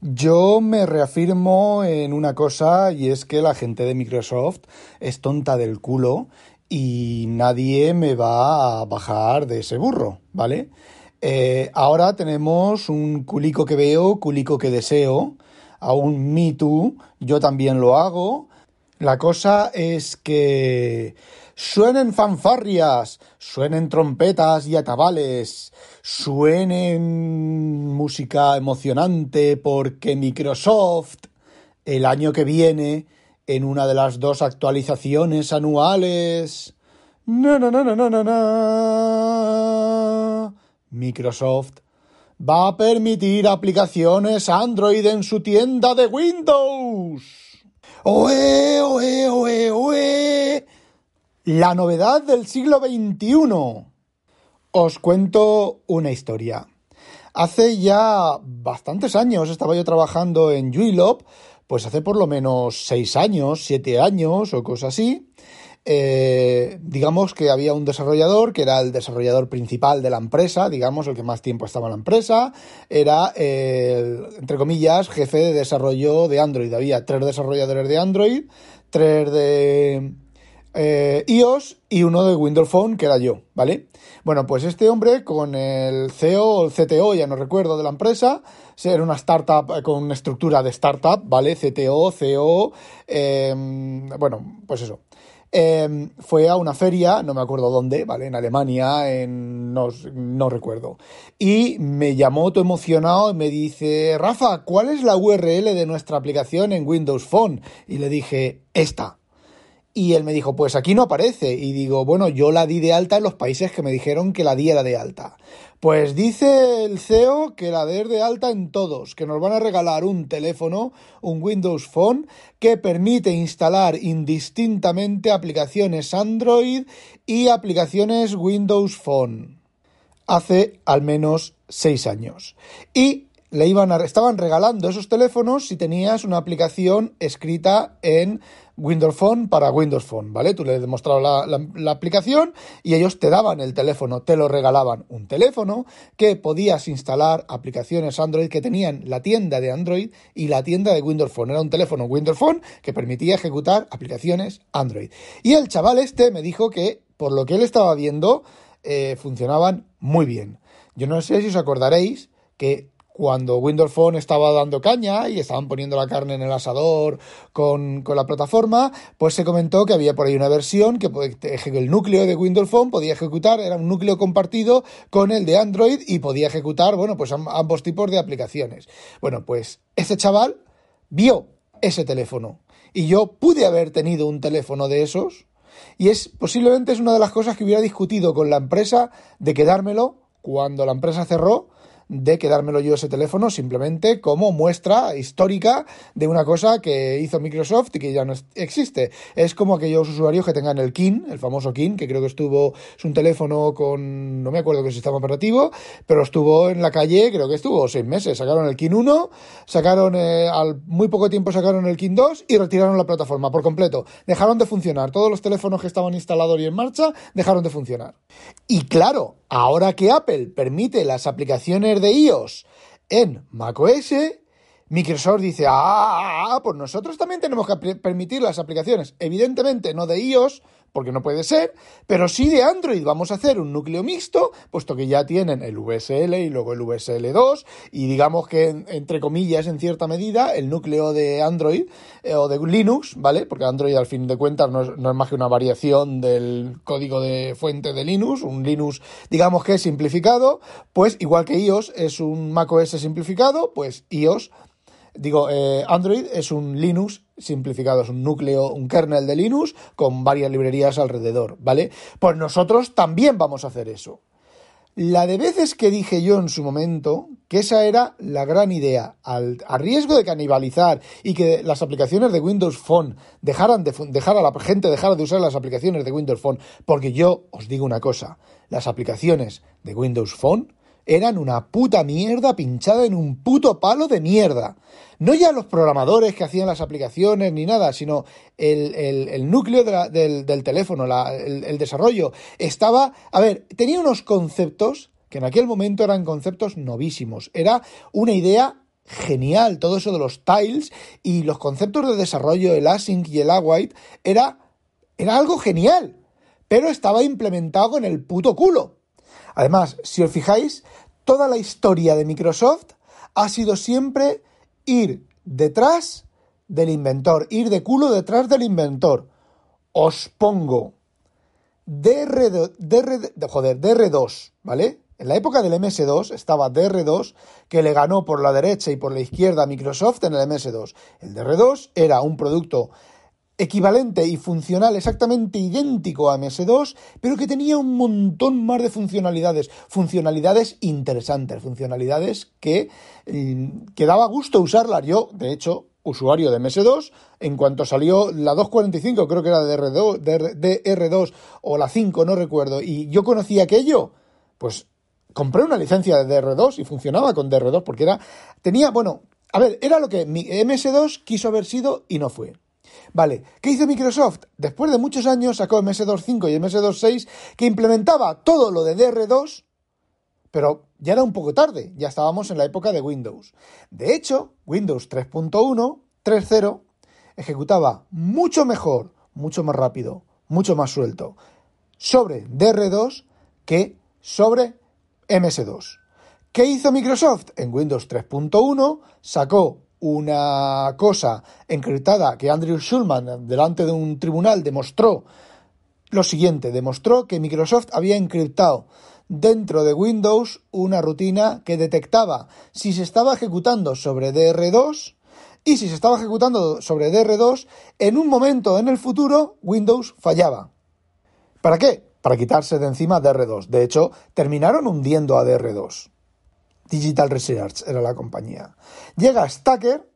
Yo me reafirmo en una cosa y es que la gente de Microsoft es tonta del culo y nadie me va a bajar de ese burro, ¿vale? Eh, ahora tenemos un culico que veo, culico que deseo, a un Me Too, yo también lo hago. La cosa es que suenen fanfarrias, suenen trompetas y atabales, suenen música emocionante porque Microsoft el año que viene en una de las dos actualizaciones anuales. No, no, no, no, no, no. Microsoft va a permitir aplicaciones Android en su tienda de Windows. ¡Oe, oe, oe, oe! La novedad del siglo XXI. Os cuento una historia. Hace ya bastantes años estaba yo trabajando en Juilop pues hace por lo menos seis años, siete años o cosas así, eh, digamos que había un desarrollador que era el desarrollador principal de la empresa, digamos, el que más tiempo estaba en la empresa, era, el, entre comillas, jefe de desarrollo de Android. Había tres desarrolladores de Android, tres de eh, iOS y uno de Windows Phone, que era yo, ¿vale? Bueno, pues este hombre con el CEO o el CTO, ya no recuerdo, de la empresa, era una startup eh, con una estructura de startup, ¿vale? CTO, CEO, em, bueno, pues eso. Em, fue a una feria, no me acuerdo dónde, ¿vale? En Alemania, en, no, no recuerdo. Y me llamó todo emocionado y me dice, Rafa, ¿cuál es la URL de nuestra aplicación en Windows Phone? Y le dije, esta. Y él me dijo, pues aquí no aparece. Y digo, bueno, yo la di de alta en los países que me dijeron que la diera de alta. Pues dice el CEO que la de de alta en todos, que nos van a regalar un teléfono, un Windows Phone, que permite instalar indistintamente aplicaciones Android y aplicaciones Windows Phone. Hace al menos seis años. Y le iban a, estaban regalando esos teléfonos si tenías una aplicación escrita en Windows Phone para Windows Phone, ¿vale? Tú les demostrabas la, la, aplicación y ellos te daban el teléfono, te lo regalaban. Un teléfono que podías instalar aplicaciones Android que tenían la tienda de Android y la tienda de Windows Phone. Era un teléfono Windows Phone que permitía ejecutar aplicaciones Android. Y el chaval este me dijo que, por lo que él estaba viendo, eh, funcionaban muy bien. Yo no sé si os acordaréis que cuando Windows Phone estaba dando caña y estaban poniendo la carne en el asador con, la plataforma, pues se comentó que había por ahí una versión que el núcleo de Windows Phone podía ejecutar, era un núcleo compartido con el de Android y podía ejecutar, bueno, pues ambos tipos de aplicaciones. Bueno, pues ese chaval vio ese teléfono y yo pude haber tenido un teléfono de esos y es posiblemente es una de las cosas que hubiera discutido con la empresa de quedármelo cuando la empresa cerró de quedármelo yo ese teléfono simplemente como muestra histórica de una cosa que hizo Microsoft y que ya no existe. Es como aquellos usuarios que tengan el KIN, el famoso KIN, que creo que estuvo, es un teléfono con, no me acuerdo qué sistema operativo, pero estuvo en la calle, creo que estuvo seis meses. Sacaron el KIN 1, sacaron, eh, al muy poco tiempo sacaron el KIN 2 y retiraron la plataforma por completo. Dejaron de funcionar. Todos los teléfonos que estaban instalados y en marcha dejaron de funcionar. Y claro, ahora que Apple permite las aplicaciones de iOS en macOS, Microsoft dice, ah, ah, ah, pues nosotros también tenemos que permitir las aplicaciones, evidentemente no de iOS, porque no puede ser, pero sí de Android. Vamos a hacer un núcleo mixto, puesto que ya tienen el VSL y luego el VSL2, y digamos que, entre comillas, en cierta medida, el núcleo de Android eh, o de Linux, ¿vale? Porque Android, al fin de cuentas, no es, más que una variación del código de fuente de Linux, un Linux, digamos que simplificado, pues igual que iOS es un macOS simplificado, pues iOS digo, eh, Android es un Linux simplificado, es un núcleo, un kernel de Linux con varias librerías alrededor, ¿vale? Pues nosotros también vamos a hacer eso. La de veces que dije yo en su momento que esa era la gran idea, al, a riesgo de canibalizar y que las aplicaciones de Windows Phone dejaran de dejar a la gente dejara de usar las aplicaciones de Windows Phone, porque yo os digo una cosa, las aplicaciones de Windows Phone eran una puta mierda pinchada en un puto palo de mierda. No ya los programadores que hacían las aplicaciones ni nada, sino el, núcleo del, teléfono, el, desarrollo. Estaba, a ver, tenía unos conceptos que en aquel momento eran conceptos novísimos. Era una idea genial, todo eso de los tiles y los conceptos de desarrollo, el async y el await, era, era algo genial, pero estaba implementado en el puto culo. Además, si os fijáis, toda la historia de Microsoft ha sido siempre ir detrás del inventor, ir de culo detrás del inventor. Os pongo DR, DR, joder, DR2, ¿vale? En la época del MS2 estaba DR2, que le ganó por la derecha y por la izquierda a Microsoft en el MS2. El DR2 era un producto equivalente y funcional exactamente idéntico a MS2, pero que tenía un montón más de funcionalidades, funcionalidades interesantes, funcionalidades que, mm, daba gusto usarlas. Yo, de hecho, usuario de MS2, en cuanto salió la 245, creo que era de DR2, DR2 o la 5, no recuerdo, y yo conocía aquello, pues compré una licencia de DR2 y funcionaba con DR2 porque era, tenía, bueno, a ver, era lo que mi MS2 quiso haber sido y no fue. Vale, ¿qué hizo Microsoft? Después de muchos años sacó MS2.5 y MS2.6 que implementaba todo lo de DR2, pero ya era un poco tarde, ya estábamos en la época de Windows. De hecho, Windows 3.1, 3.0, ejecutaba mucho mejor, mucho más rápido, mucho más suelto sobre DR2 que sobre MS2. ¿Qué hizo Microsoft? En Windows 3.1 sacó una cosa encriptada que Andrew Schulman delante de un tribunal demostró lo siguiente, demostró que Microsoft había encriptado dentro de Windows una rutina que detectaba si se estaba ejecutando sobre DR2 y si se estaba ejecutando sobre DR2, en un momento en el futuro Windows fallaba. ¿Para qué? para quitarse de encima DR2. De hecho, terminaron hundiendo a DR2. Digital Research era la compañía. Llega Stacker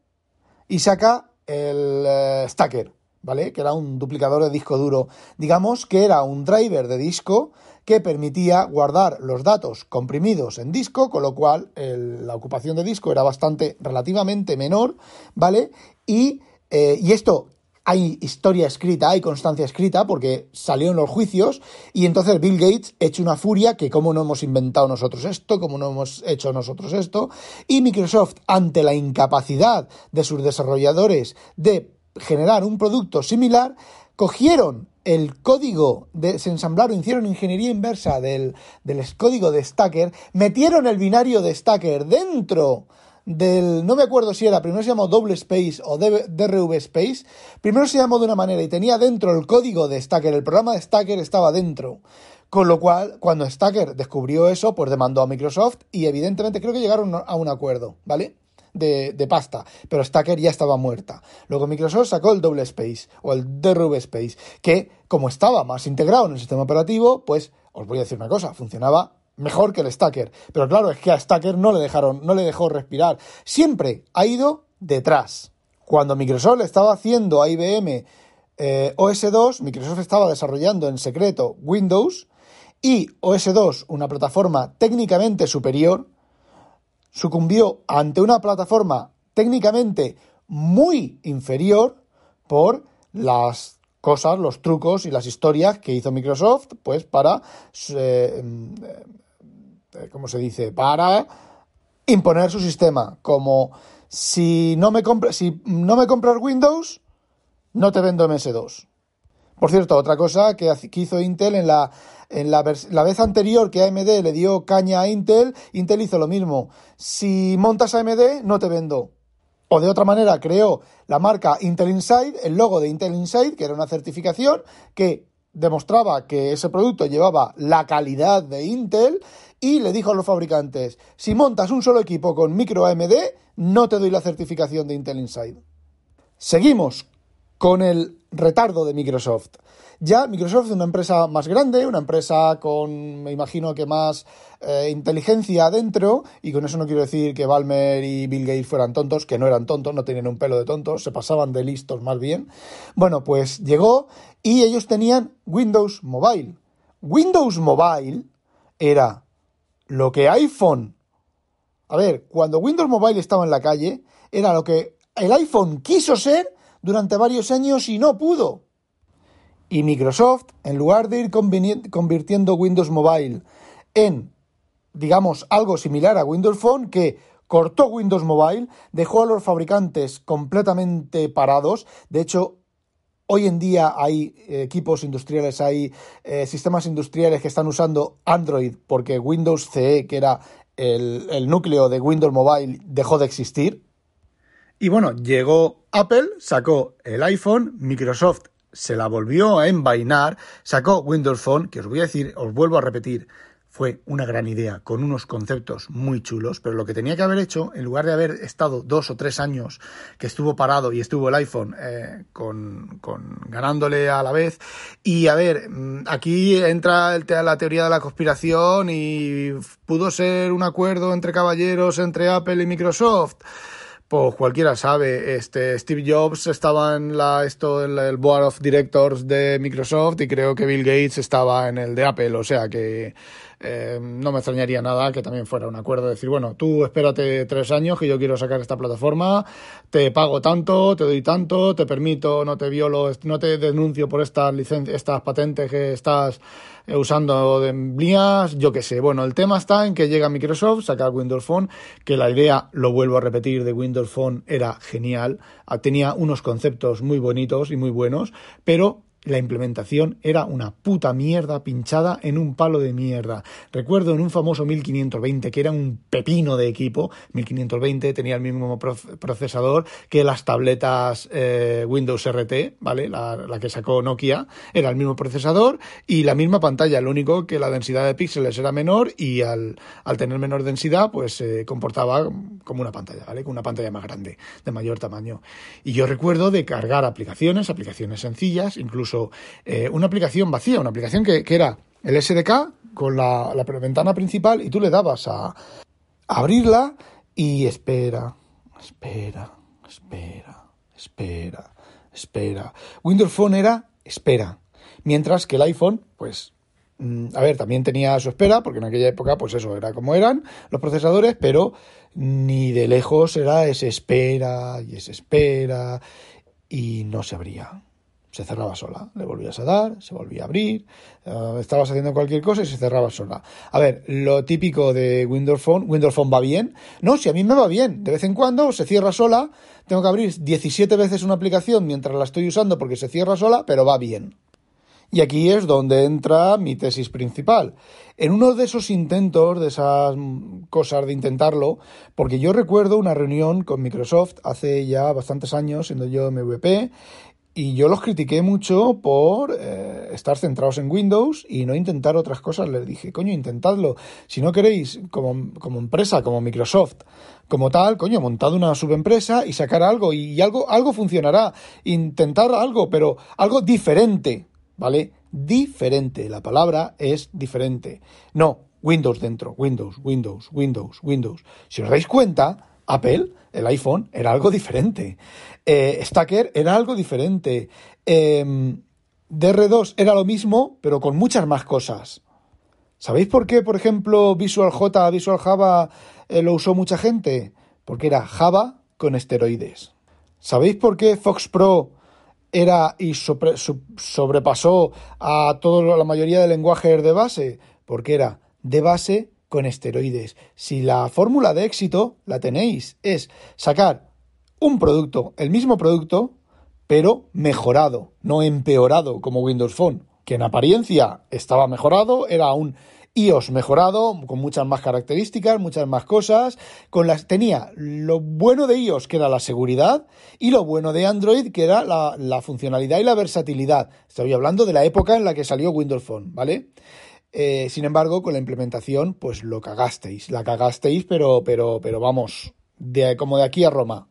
y saca el eh, Stacker, ¿vale? Que era un duplicador de disco duro. Digamos que era un driver de disco que permitía guardar los datos comprimidos en disco, con lo cual la ocupación de disco era bastante relativamente menor, ¿vale? Y, eh, y esto hay historia escrita, hay constancia escrita, porque salió en los juicios, y entonces Bill Gates echa una furia que cómo no hemos inventado nosotros esto, cómo no hemos hecho nosotros esto, y Microsoft, ante la incapacidad de sus desarrolladores de generar un producto similar, cogieron el código, de, se ensamblaron, hicieron ingeniería inversa del, del código de Stacker, metieron el binario de Stacker dentro del, no me acuerdo si era, primero se llamó Double Space o DRV Space, primero se llamó de una manera y tenía dentro el código de Stacker, el programa de Stacker estaba dentro. Con lo cual, cuando Stacker descubrió eso, pues demandó a Microsoft y evidentemente creo que llegaron a un acuerdo, ¿vale? De, de, pasta, pero Stacker ya estaba muerta. Luego Microsoft sacó el Double Space o el DRV Space, que como estaba más integrado en el sistema operativo, pues os voy a decir una cosa, funcionaba mejor que el Stacker. Pero claro, es que a Stacker no le dejaron, no le dejó respirar. Siempre ha ido detrás. Cuando Microsoft estaba haciendo a IBM eh, OS2, Microsoft estaba desarrollando en secreto Windows y OS2, una plataforma técnicamente superior, sucumbió ante una plataforma técnicamente muy inferior por las cosas, los trucos y las historias que hizo Microsoft, pues para eh, ¿cómo se dice? Para imponer su sistema. Como si no me, si no me compras Windows, no te vendo MS2. Por cierto, otra cosa que hizo Intel en la, en la, la, vez anterior que AMD le dio caña a Intel, Intel hizo lo mismo. Si montas AMD, no te vendo. O de otra manera, creó la marca Intel Inside, el logo de Intel Inside, que era una certificación que demostraba que ese producto llevaba la calidad de Intel y le dijo a los fabricantes, si montas un solo equipo con micro AMD, no te doy la certificación de Intel Inside. Seguimos con el retardo de Microsoft. Ya Microsoft es una empresa más grande, una empresa con, me imagino que más eh, inteligencia adentro, y con eso no quiero decir que Balmer y Bill Gates fueran tontos, que no eran tontos, no tenían un pelo de tontos, se pasaban de listos más bien. Bueno, pues llegó y ellos tenían Windows Mobile. Windows Mobile era lo que iPhone... A ver, cuando Windows Mobile estaba en la calle, era lo que el iPhone quiso ser durante varios años y no pudo. Y Microsoft, en lugar de ir convirtiendo Windows Mobile en, digamos, algo similar a Windows Phone, que cortó Windows Mobile, dejó a los fabricantes completamente parados. De hecho, Hoy en día hay equipos industriales, hay eh, sistemas industriales que están usando Android porque Windows CE, que era el, el, núcleo de Windows Mobile, dejó de existir. Y bueno, llegó Apple, sacó el iPhone, Microsoft se la volvió a envainar, sacó Windows Phone, que os voy a decir, os vuelvo a repetir, fue una gran idea, con unos conceptos muy chulos, pero lo que tenía que haber hecho, en lugar de haber estado dos o tres años que estuvo parado y estuvo el iPhone eh, con, con, ganándole a la vez, y a ver, mm, aquí entra el, la teoría de la conspiración y pudo ser un acuerdo entre caballeros, entre Apple y Microsoft. Pues cualquiera sabe, este Steve Jobs estaba en la esto en el board of directors de Microsoft y creo que Bill Gates estaba en el de Apple, o sea que eh, no me extrañaría nada que también fuera un acuerdo de decir, bueno, tú espérate tres años que yo quiero sacar esta plataforma, te pago tanto, te doy tanto, te permito, no te violo, no te denuncio por estas estas patentes que estás eh, usando de blías, yo qué sé. Bueno, el tema está en que llega Microsoft, saca Windows Phone, que la idea, lo vuelvo a repetir, de Windows Phone era genial, tenía unos conceptos muy bonitos y muy buenos, pero la implementación era una puta mierda pinchada en un palo de mierda. Recuerdo en un famoso 1520 que era un pepino de equipo. 1520 tenía el mismo procesador que las tabletas eh, Windows RT, ¿vale? La, que sacó Nokia. Era el mismo procesador y la misma pantalla. Lo único que la densidad de píxeles era menor y al, al tener menor densidad, pues se comportaba como una pantalla, ¿vale? Con una pantalla más grande, de mayor tamaño. Y yo recuerdo de cargar aplicaciones, aplicaciones sencillas, incluso eh, una aplicación vacía, una aplicación que, era el SDK con la, ventana principal y tú le dabas a, abrirla y espera, espera, espera, espera, espera. Windows Phone era espera, mientras que el iPhone, pues mm, a ver, también tenía su espera, porque en aquella época, pues eso, era como eran los procesadores, pero ni de lejos era ese espera y ese espera y no se abría se cerraba sola. Le volvías a dar, se volvía a abrir, eh, estabas haciendo cualquier cosa y se cerraba sola. A ver, lo típico de Windows Phone, Windows Phone va bien. No, si a mí me va bien. De vez en cuando se cierra sola, tengo que abrir 17 veces una aplicación mientras la estoy usando porque se cierra sola, pero va bien. Y aquí es donde entra mi tesis principal. En uno de esos intentos, de esas cosas de intentarlo, porque yo recuerdo una reunión con Microsoft hace ya bastantes años, siendo yo MVP, y yo los critiqué mucho por eh, estar centrados en Windows y no intentar otras cosas. Les dije, coño, intentadlo. Si no queréis, como, como empresa, como Microsoft, como tal, coño, montad una subempresa y sacar algo y, algo, algo funcionará. Intentar algo, pero algo diferente, ¿vale? Diferente. La palabra es diferente. No, Windows dentro, Windows, Windows, Windows, Windows. Si os dais cuenta, Apple, el iPhone, era algo diferente. Eh, Stacker era algo diferente. Eh, DR2 era lo mismo, pero con muchas más cosas. ¿Sabéis por qué, por ejemplo, Visual J, Visual Java eh, lo usó mucha gente? Porque era Java con esteroides. ¿Sabéis por qué Fox Pro era y sobrepasó a toda la mayoría de lenguajes de base? Porque era de base con esteroides. Si la fórmula de éxito la tenéis, es sacar un producto, el mismo producto, pero mejorado, no empeorado como Windows Phone, que en apariencia estaba mejorado, era un iOS mejorado, con muchas más características, muchas más cosas, con las tenía lo bueno de iOS, que era la seguridad, y lo bueno de Android, que era la, la funcionalidad y la versatilidad. Estoy hablando de la época en la que salió Windows Phone, ¿vale? Eh, sin embargo, con la implementación, pues lo cagasteis. La cagasteis, pero, pero, pero vamos, de, como de aquí a Roma.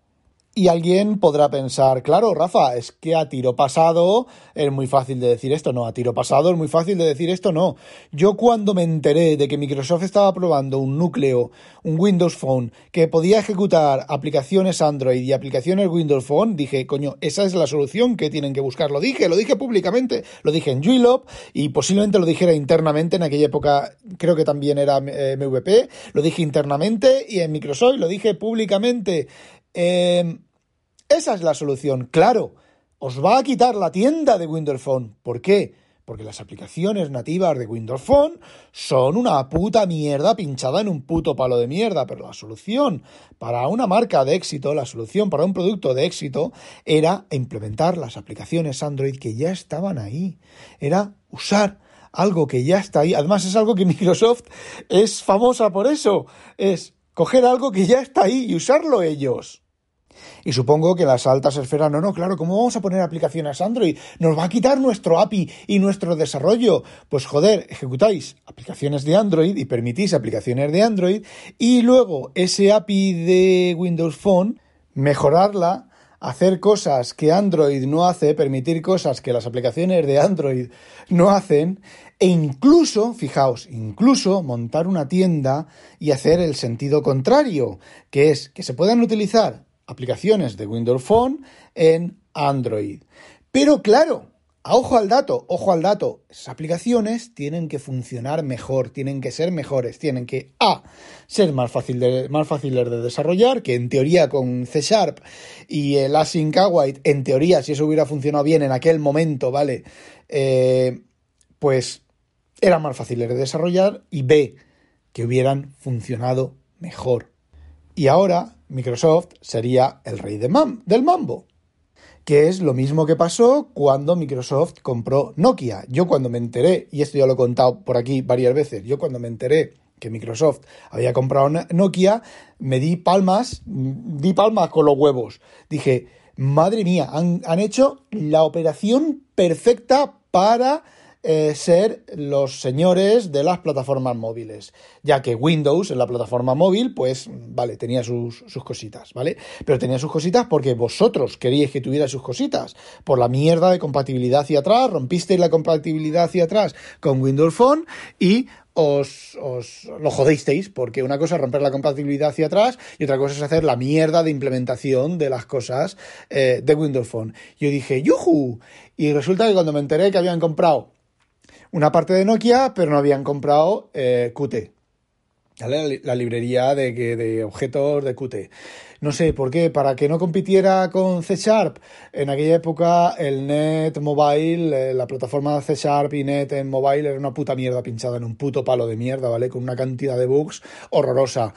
Y alguien podrá pensar, claro, Rafa, es que a tiro pasado es muy fácil de decir esto, no, a tiro pasado es muy fácil de decir esto, no. Yo cuando me enteré de que Microsoft estaba probando un núcleo, un Windows Phone, que podía ejecutar aplicaciones Android y aplicaciones Windows Phone, dije, coño, esa es la solución que tienen que buscar. Lo dije, lo dije públicamente, lo dije en Juilop y posiblemente lo dijera internamente, en aquella época creo que también era eh, MVP, lo dije internamente y en Microsoft lo dije públicamente. Em, esa es la solución. Claro, os va a quitar la tienda de Windows Phone. ¿Por qué? porque las aplicaciones nativas de Windows Phone son una puta mierda pinchada en un puto palo de mierda, pero la solución para una marca de éxito, la solución para un producto de éxito era implementar las aplicaciones Android que ya estaban ahí, era usar algo que ya está ahí. Además es algo que Microsoft es famosa por eso, es coger algo que ya está ahí y usarlo ellos. Y supongo que las altas esferas, no, no, claro, ¿cómo vamos a poner aplicaciones Android? Nos va a quitar nuestro API y nuestro desarrollo. Pues joder, ejecutáis aplicaciones de Android y permitís aplicaciones de Android y luego ese API de Windows Phone, mejorarla, hacer cosas que Android no hace, permitir cosas que las aplicaciones de Android no hacen, e incluso, fijaos, incluso montar una tienda y hacer el sentido contrario, que es que se puedan utilizar aplicaciones de Windows Phone en Android. Pero claro, ojo al dato, ojo al dato, esas aplicaciones tienen que funcionar mejor, tienen que ser mejores, tienen que A, ser más, fácil de, más fáciles de desarrollar, que en teoría con C Sharp y el Async Await, en teoría, si eso hubiera funcionado bien en aquel momento, ¿vale? Eh, pues eran más fáciles de desarrollar y B, que hubieran funcionado mejor. Y ahora Microsoft sería el rey de del mambo. Que es lo mismo que pasó cuando Microsoft compró Nokia. Yo cuando me enteré, y esto ya lo he contado por aquí varias veces, yo cuando me enteré que Microsoft había comprado Nokia, me di palmas, di palmas con los huevos. Dije, madre mía, han, han hecho la operación perfecta para eh, ser los señores de las plataformas móviles, ya que Windows en la plataforma móvil, pues, vale, tenía sus, sus cositas, ¿vale? Pero tenía sus cositas porque vosotros queríais que tuviera sus cositas. Por la mierda de compatibilidad hacia atrás, rompisteis la compatibilidad hacia atrás con Windows Phone y os, os, lo jodisteis, porque una cosa es romper la compatibilidad hacia atrás y otra cosa es hacer la mierda de implementación de las cosas eh, de Windows Phone. Yo dije, ¡yuhu! Y resulta que cuando me enteré que habían comprado una parte de Nokia, pero no habían comprado eh, Qt. La, librería de, de objetos de Qt. No sé por qué, para que no compitiera con C Sharp. En aquella época el Net Mobile, eh, la plataforma C Sharp y Net en mobile era una puta mierda pinchada en un puto palo de mierda, ¿vale? Con una cantidad de bugs horrorosa.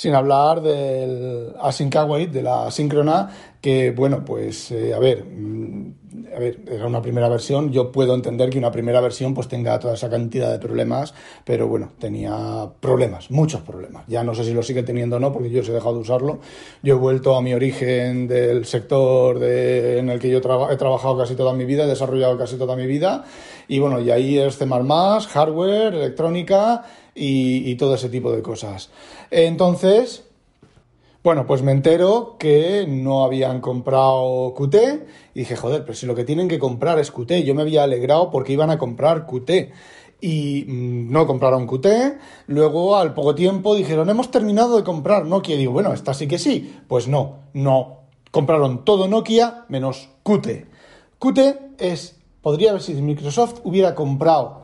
Sin hablar del Async Await, de la síncrona, que bueno, pues eh, a ver, mm, a ver, era una primera versión. Yo puedo entender que una primera versión pues tenga toda esa cantidad de problemas, pero bueno, tenía problemas, muchos problemas. Ya no sé si lo sigue teniendo o no, porque yo os he dejado de usarlo. Yo he vuelto a mi origen del sector en el que yo he trabajado casi toda mi vida, he desarrollado casi toda mi vida, y bueno, y ahí es C++, hardware, electrónica y, todo ese tipo de cosas. Entonces, bueno, pues me entero que no habían comprado Qt y dije, joder, pero si lo que tienen que comprar es Qt, yo me había alegrado porque iban a comprar Qt y mm, no compraron Qt. Luego, al poco tiempo, dijeron, hemos terminado de comprar Nokia. Y digo, bueno, esta sí que sí. Pues no, no. Compraron todo Nokia menos Qt. Qt es, podría haber sido Microsoft hubiera comprado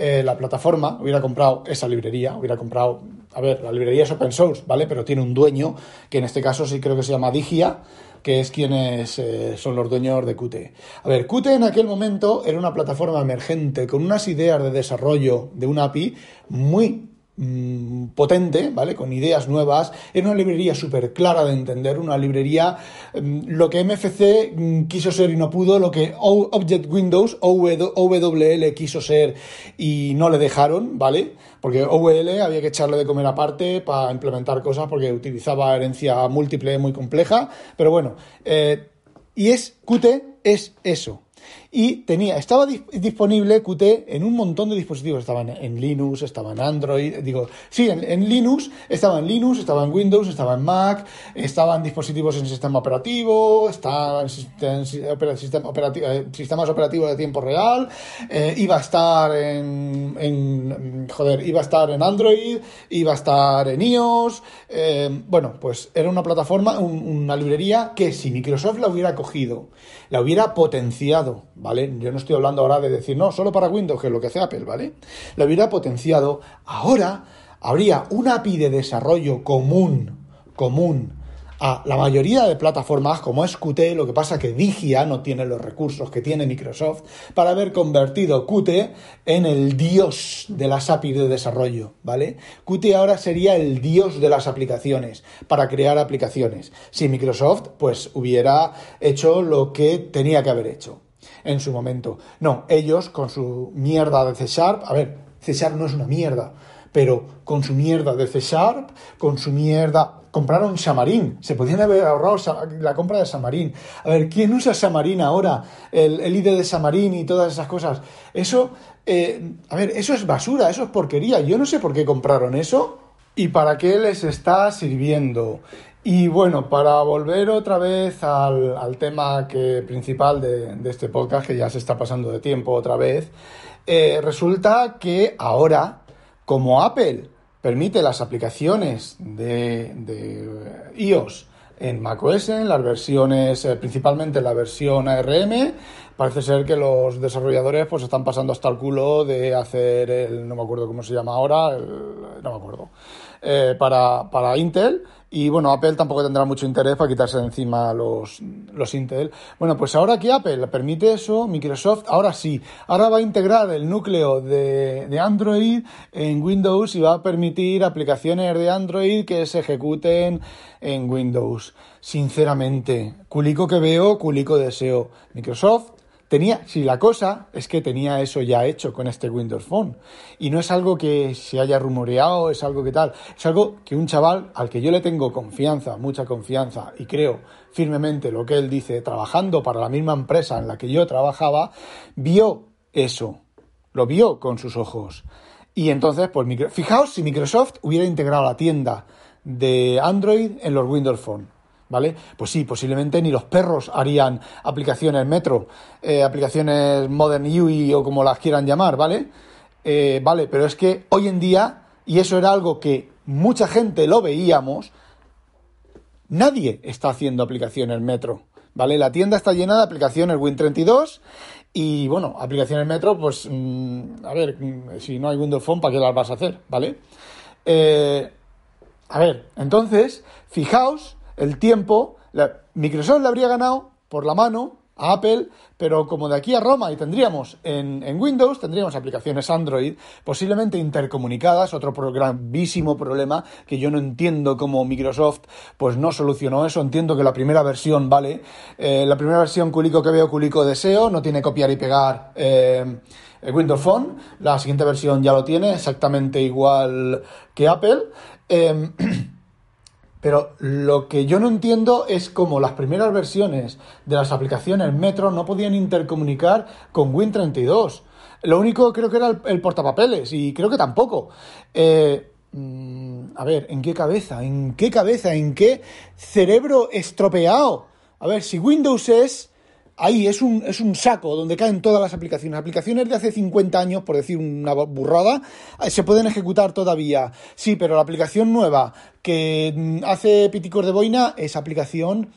eh, la plataforma, hubiera comprado esa librería, hubiera comprado a ver, la librería es open source, ¿vale? Pero tiene un dueño, que en este caso sí creo que se llama Digia, que es quienes eh, son los dueños de Qt. A ver, Qt en aquel momento era una plataforma emergente con unas ideas de desarrollo de una API muy Mm, potente, ¿vale? Con ideas nuevas. Era una librería súper clara de entender, una librería, mm, lo que MFC mm, quiso ser y no pudo, lo que Object Windows, OWL quiso ser y no le dejaron, ¿vale? Porque OWL había que echarle de comer aparte para implementar cosas porque utilizaba herencia múltiple muy compleja, pero bueno, eh, y es Qt es eso, y tenía, estaba disponible Qt en un montón de dispositivos. Estaban en Linux, estaba en Android, digo, sí, en, Linux, estaba en Linux, estaba en Windows, estaba en Mac, estaban dispositivos en sistema operativo, estaban en sistema operativo, eh, sistemas operativos de tiempo real, eh, iba a estar en, joder, iba a estar en Android, iba a estar en iOS, eh, bueno, pues era una plataforma, una librería que si Microsoft la hubiera cogido, la hubiera potenciado, ¿vale? Yo no estoy hablando ahora de decir, no, solo para Windows, que es lo que hace Apple, ¿vale? La hubiera potenciado. Ahora habría una API de desarrollo común, común a la mayoría de plataformas como es Qt, lo que pasa que Digia no tiene los recursos que tiene Microsoft para haber convertido Qt en el dios de las APIs de desarrollo, ¿vale? Qt ahora sería el dios de las aplicaciones, para crear aplicaciones. Si Microsoft, pues, hubiera hecho lo que tenía que haber hecho en su momento. No, ellos con su mierda de C Sharp, a ver, C Sharp no es una mierda, pero con su mierda de C Sharp, con su mierda... Compraron Xamarin, se podían haber ahorrado la compra de Xamarin. A ver, ¿quién usa Xamarin ahora? El, el IDE de Xamarin y todas esas cosas. Eso, eh, a ver, eso es basura, eso es porquería. Yo no sé por qué compraron eso y para qué les está sirviendo. Y bueno, para volver otra vez al, tema que, principal de, este podcast, que ya se está pasando de tiempo otra vez, eh, resulta que ahora, como Apple permite las aplicaciones de, de iOS en macOS, en las versiones, eh, principalmente la versión ARM, parece ser que los desarrolladores pues están pasando hasta el culo de hacer el, no me acuerdo cómo se llama ahora, no me acuerdo, eh, para, para Intel y bueno, Apple tampoco tendrá mucho interés para quitarse de encima los, los Intel. Bueno, pues ahora que Apple permite eso, Microsoft ahora sí, ahora va a integrar el núcleo de, de Android en Windows y va a permitir aplicaciones de Android que se ejecuten en Windows. Sinceramente, culico que veo, culico deseo. Microsoft Tenía, si la cosa es que tenía eso ya hecho con este Windows Phone. Y no es algo que se haya rumoreado, es algo que tal. Es algo que un chaval al que yo le tengo confianza, mucha confianza, y creo firmemente lo que él dice, trabajando para la misma empresa en la que yo trabajaba, vio eso. Lo vio con sus ojos. Y entonces, pues, fijaos si Microsoft hubiera integrado la tienda de Android en los Windows Phone ¿vale? Pues sí, posiblemente ni los perros harían aplicaciones Metro, eh, aplicaciones Modern UI o como las quieran llamar, ¿vale? Eh, vale, pero es que hoy en día, y eso era algo que mucha gente lo veíamos, nadie está haciendo aplicaciones Metro, ¿vale? La tienda está llena de aplicaciones Win32 y, bueno, aplicaciones Metro, pues, mm, a ver, mm, si no hay Windows Phone, ¿para qué las vas a hacer, ¿vale? Eh, a ver, entonces, fijaos el tiempo, Microsoft le habría ganado por la mano a Apple, pero como de aquí a Roma y tendríamos en, Windows, tendríamos aplicaciones Android posiblemente intercomunicadas, otro gravísimo problema que yo no entiendo cómo Microsoft pues no solucionó eso, entiendo que la primera versión vale, eh, la primera versión culico que veo, culico deseo, no tiene copiar y pegar eh, Windows Phone, la siguiente versión ya lo tiene, exactamente igual que Apple. Em, Pero lo que yo no entiendo es cómo las primeras versiones de las aplicaciones Metro no podían intercomunicar con Win32. Lo único creo que era el, portapapeles y creo que tampoco. Eh, mm, a ver, ¿en qué cabeza? ¿En qué cabeza? ¿En qué cerebro estropeado? A ver, si Windows es ahí es un, es un saco donde caen todas las aplicaciones. Aplicaciones de hace 50 años, por decir una burrada, eh, se pueden ejecutar todavía. Sí, pero la aplicación nueva que mm, hace Piticos de Boina es aplicación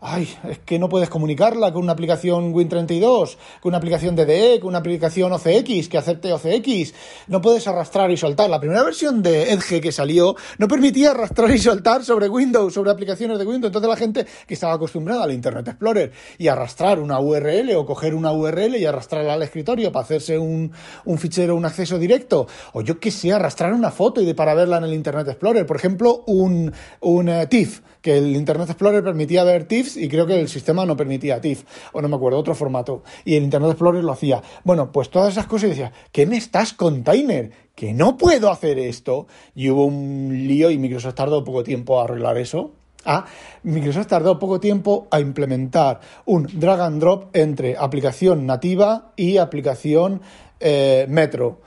ay, es que no puedes comunicarla con una aplicación Win32, con una aplicación DDE, con una aplicación OCX que acepte OCX. No puedes arrastrar y soltar. La primera versión de Edge que salió no permitía arrastrar y soltar sobre Windows, sobre aplicaciones de Windows. Entonces la gente que estaba acostumbrada al Internet Explorer y arrastrar una URL o coger una URL y arrastrarla al escritorio para hacerse un, un fichero, un acceso directo, o yo qué sé, arrastrar una foto y de para verla en el Internet Explorer. Por ejemplo, un, un eh, TIFF, que el Internet Explorer permitía ver TIFF y creo que el sistema no permitía TIFF, o no me acuerdo, otro formato. Y el Internet Explorer lo hacía. Bueno, pues todas esas cosas y decía, ¿qué me estás container? Que no puedo hacer esto. Y hubo un lío y Microsoft tardó poco tiempo a arreglar eso. Ah, Microsoft tardó poco tiempo a implementar un drag and drop entre aplicación nativa y aplicación eh, Metro.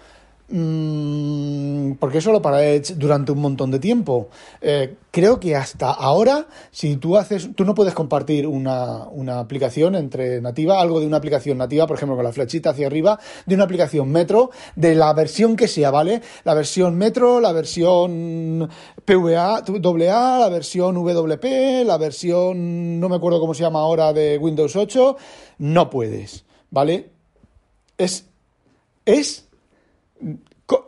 Mm, porque eso lo para Edge durante un montón de tiempo. Eh, creo que hasta ahora, si tú haces, tú no puedes compartir una, una, aplicación entre nativa, algo de una aplicación nativa, por ejemplo, con la flechita hacia arriba, de una aplicación Metro, de la versión que sea, ¿vale? La versión Metro, la versión PVA, AA, la versión WP, la versión, no me acuerdo cómo se llama ahora, de Windows 8, no puedes, ¿vale? Es, es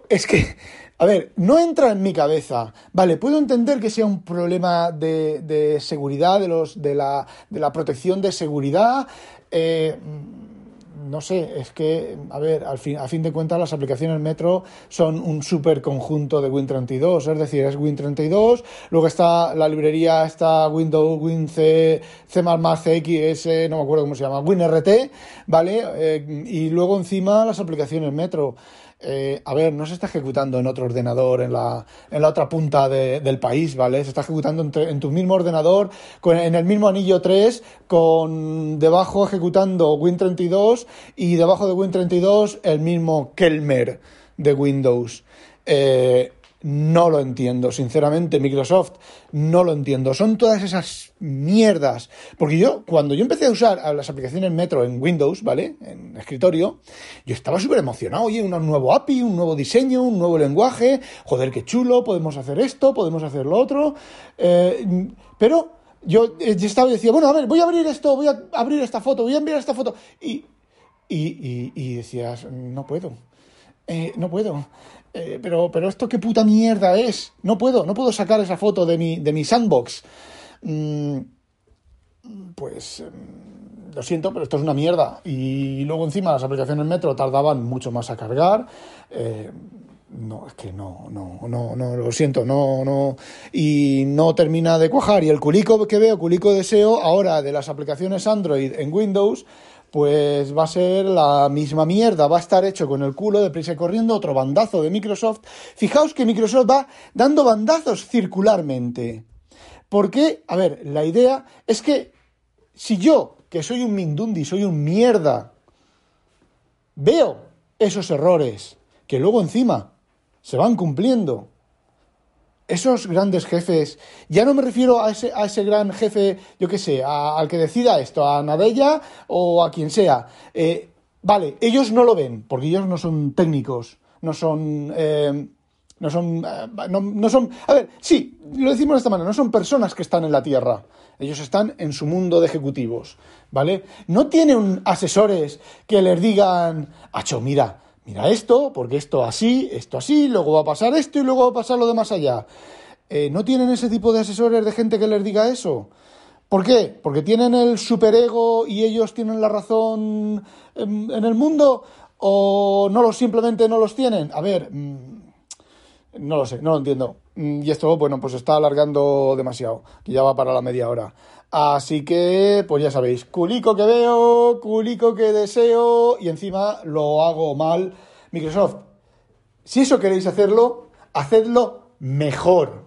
es que a ver, no entra en mi cabeza. Vale, puedo entender que sea un problema de, seguridad, de, los, de, la, de la protección de seguridad. Eh, no sé, es que, a ver, al fin, a fin de cuentas las aplicaciones Metro son un super conjunto de Win32, es decir, es Win32, luego está la librería, está Windows, WinC, C++, CX, no me acuerdo cómo se llama, WinRT, ¿vale? Eh, y luego encima las aplicaciones Metro. Eh, a ver, no se está ejecutando en otro ordenador en la, en la otra punta del país, ¿vale? Se está ejecutando en, tu mismo ordenador, con, en el mismo anillo 3, con debajo ejecutando Win32 y debajo de Win32 el mismo Kelmer de Windows. Eh, no lo entiendo, sinceramente, Microsoft, no lo entiendo. Son todas esas mierdas. Porque yo, cuando yo empecé a usar las aplicaciones Metro en Windows, ¿vale? En escritorio, yo estaba súper emocionado. Oye, un nuevo API, un nuevo diseño, un nuevo lenguaje. Joder, qué chulo, podemos hacer esto, podemos hacer lo otro. Eh, pero yo, eh, yo estaba y decía, bueno, a ver, voy a abrir esto, voy a abrir esta foto, voy a enviar esta foto. Y, y, y, decías, no puedo. Eh, no puedo. Eh, pero, pero esto qué puta mierda es. No puedo, no puedo sacar esa foto de mi, de mi sandbox. Mm, pues em, lo siento, pero esto es una mierda. Y luego encima las aplicaciones Metro tardaban mucho más a cargar. Eh, no, es que no, no, no, no, lo siento, no, no. Y no termina de cuajar. Y el culico que veo, culico deseo, ahora de las aplicaciones Android en Windows, pues va a ser la misma mierda, va a estar hecho con el culo de prisa y corriendo, otro bandazo de Microsoft. Fijaos que Microsoft va dando bandazos circularmente. Porque, a ver, la idea es que si yo, que soy un Mindundi, soy un mierda, veo esos errores que luego encima se van cumpliendo, esos grandes jefes, ya no me refiero a ese, a ese gran jefe, yo qué sé, al que decida esto, a Nadella o a quien sea. Eh, vale, ellos no lo ven, porque ellos no son técnicos, no son... Eh, no son, eh, no, no, son... A ver, sí, lo decimos de esta manera, no son personas que están en la Tierra. Ellos están en su mundo de ejecutivos, ¿vale? No tienen asesores que les digan, Acho, mira, mira esto, porque esto así, esto así, luego va a pasar esto y luego va a pasar lo de más allá. Eh, ¿No tienen ese tipo de asesores de gente que les diga eso? ¿Por qué? ¿Porque tienen el superego y ellos tienen la razón en, el mundo? ¿O no los simplemente no los tienen? A ver, mm, no lo sé, no lo entiendo. Mm, y esto, bueno, pues está alargando demasiado, ya va para la media hora. Así que, pues ya sabéis, culico que veo, culico que deseo y encima lo hago mal. Microsoft, si eso queréis hacerlo, hacedlo mejor.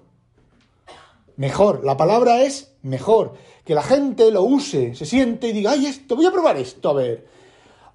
Mejor, la palabra es mejor. Que la gente lo use, se siente y diga, ay, esto, voy a probar esto, a ver.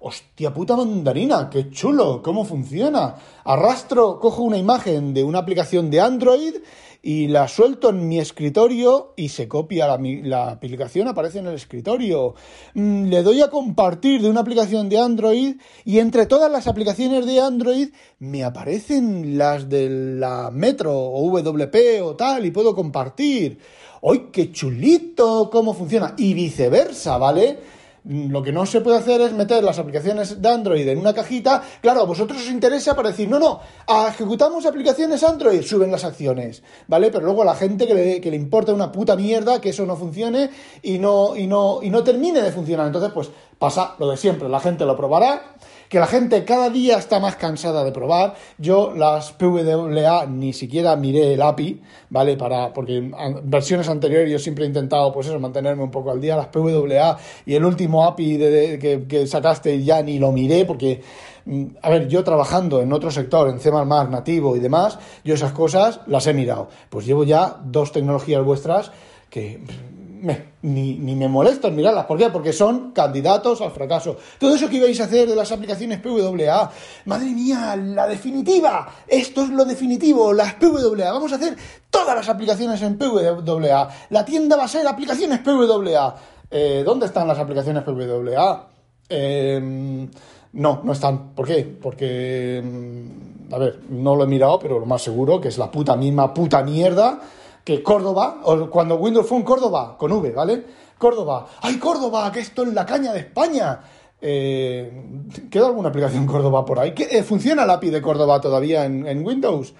Hostia puta mandarina, qué chulo, cómo funciona. Arrastro, cojo una imagen de una aplicación de Android y la suelto en mi escritorio y se copia la, aplicación, aparece en el escritorio. Mm, le doy a compartir de una aplicación de Android y entre todas las aplicaciones de Android me aparecen las de la Metro o WP o tal y puedo compartir. ¡Ay, qué chulito! ¿Cómo funciona? Y viceversa, ¿vale? Lo que no se puede hacer es meter las aplicaciones de Android en una cajita. Claro, a vosotros os interesa para decir, no, no, ejecutamos aplicaciones Android, suben las acciones, ¿vale? Pero luego a la gente que le, que le importa una puta mierda que eso no funcione y no, y no, y no termine de funcionar. Entonces, pues pasa lo de siempre, la gente lo probará que la gente cada día está más cansada de probar. Yo las PWA ni siquiera miré el API, ¿vale? Para, porque en versiones anteriores yo siempre he intentado, pues eso, mantenerme un poco al día. Las PWA y el último API que, que sacaste ya ni lo miré porque mm, a ver, yo trabajando en otro sector, en C++, nativo y demás, yo esas cosas las he mirado. Pues llevo ya dos tecnologías vuestras que ni, ni, me molesto en mirarlas. ¿Por qué? Porque son candidatos al fracaso. Todo eso que ibais a hacer de las aplicaciones PWA, madre mía, la definitiva. Esto es lo definitivo, las PWA. Vamos a hacer todas las aplicaciones en PWA. La tienda va a ser aplicaciones PWA. Eh, ¿Dónde están las aplicaciones PWA? Em, no, no están. ¿Por qué? Porque, em, a ver, no lo he mirado, pero lo más seguro que es la puta misma puta mierda que Córdoba, o cuando Windows Phone Córdoba, con V, ¿vale? Córdoba, ¡ay Córdoba! Que esto es la caña de España. Eh, ¿Queda alguna aplicación Córdoba por ahí? ¿Qué, eh, ¿Funciona el API de Córdoba todavía en, Windows?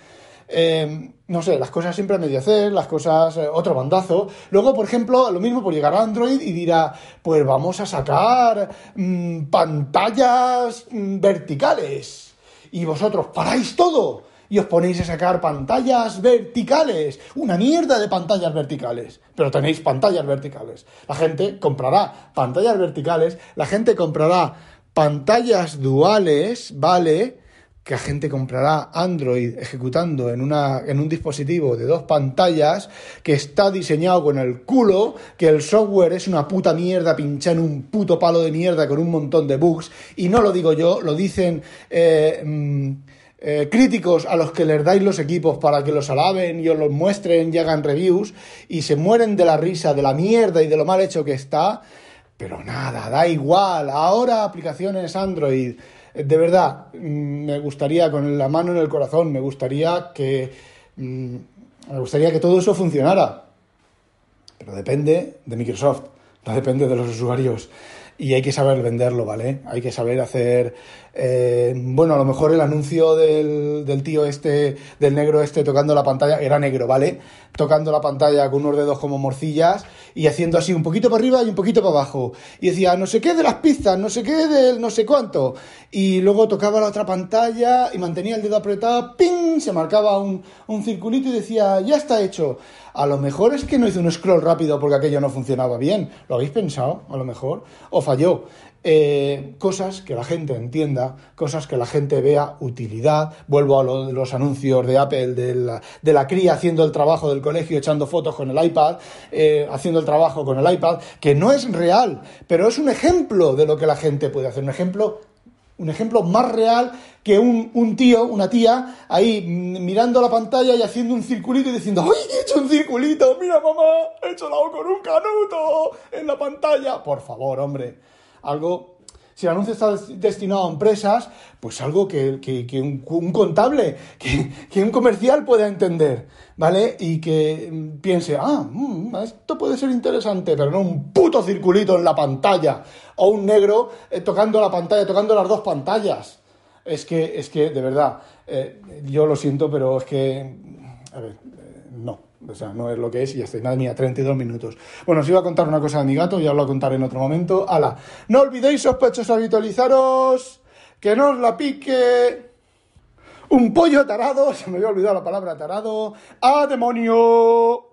eh, no sé, las cosas siempre a medio hacer, las cosas, eh, otro bandazo. Luego, por ejemplo, lo mismo por llegar a Android y dirá, pues vamos a sacar mm, pantallas mm, verticales. Y vosotros paráis todo y os ponéis a sacar pantallas verticales. Una mierda de pantallas verticales. Pero tenéis pantallas verticales. La gente comprará pantallas verticales, la gente comprará pantallas duales, ¿vale? que la gente comprará Android ejecutando en, una, en un dispositivo de dos pantallas que está diseñado con el culo, que el software es una puta mierda pinchada en un puto palo de mierda con un montón de bugs, y no lo digo yo, lo dicen eh, mm, eh, críticos a los que les dais los equipos para que los alaben y os los muestren y hagan reviews, y se mueren de la risa de la mierda y de lo mal hecho que está, pero nada, da igual, ahora aplicaciones Android de verdad, mm, me gustaría, con la mano en el corazón, me gustaría que. Mm, me gustaría que todo eso funcionara. Pero depende de Microsoft, no depende de los usuarios y hay que saber venderlo, ¿vale? Hay que saber hacer, eh, bueno, a lo mejor el anuncio del, del, tío este, del negro este tocando la pantalla, era negro, ¿vale? Tocando la pantalla con unos dedos como morcillas y haciendo así un poquito para arriba y un poquito para abajo. Y decía, no sé qué de las pizzas, no sé qué del no sé cuánto. Y luego tocaba la otra pantalla y mantenía el dedo apretado, ¡ping! Se marcaba un, un circulito y decía, ya está hecho. A lo mejor es que no hizo un scroll rápido porque aquello no funcionaba bien. ¿Lo habéis pensado? A lo mejor. O falló. Eh, cosas que la gente entienda, cosas que la gente vea utilidad. Vuelvo a los anuncios de Apple, de la, de la, cría haciendo el trabajo del colegio, echando fotos con el iPad, eh, haciendo el trabajo con el iPad, que no es real, pero es un ejemplo de lo que la gente puede hacer, un ejemplo un ejemplo más real que un, tío, una tía, ahí mirando la pantalla y haciendo un circulito y diciendo, ¡ay, he hecho un circulito! ¡Mira, mamá! ¡He hecho lado con un canuto en la pantalla! Por favor, hombre. Algo si el anuncio está destinado a empresas, pues algo que, un, contable, que, un comercial pueda entender, ¿vale? Y que mm, piense, ah, mm, esto puede ser interesante, pero no un puto circulito en la pantalla o un negro eh, tocando la pantalla, tocando las dos pantallas. Es que, es que, de verdad, eh, yo lo siento, pero es que, a ver, eh, no. O sea, no es lo que es y ya está. Nada mía, 32 minutos. Bueno, os iba a contar una cosa de mi gato, ya os lo contaré en otro momento. ¡Hala! No olvidéis, sospechosos, habitualizaros, que no os la pique un pollo tarado, se me había olvidado la palabra tarado. ¡A demonio!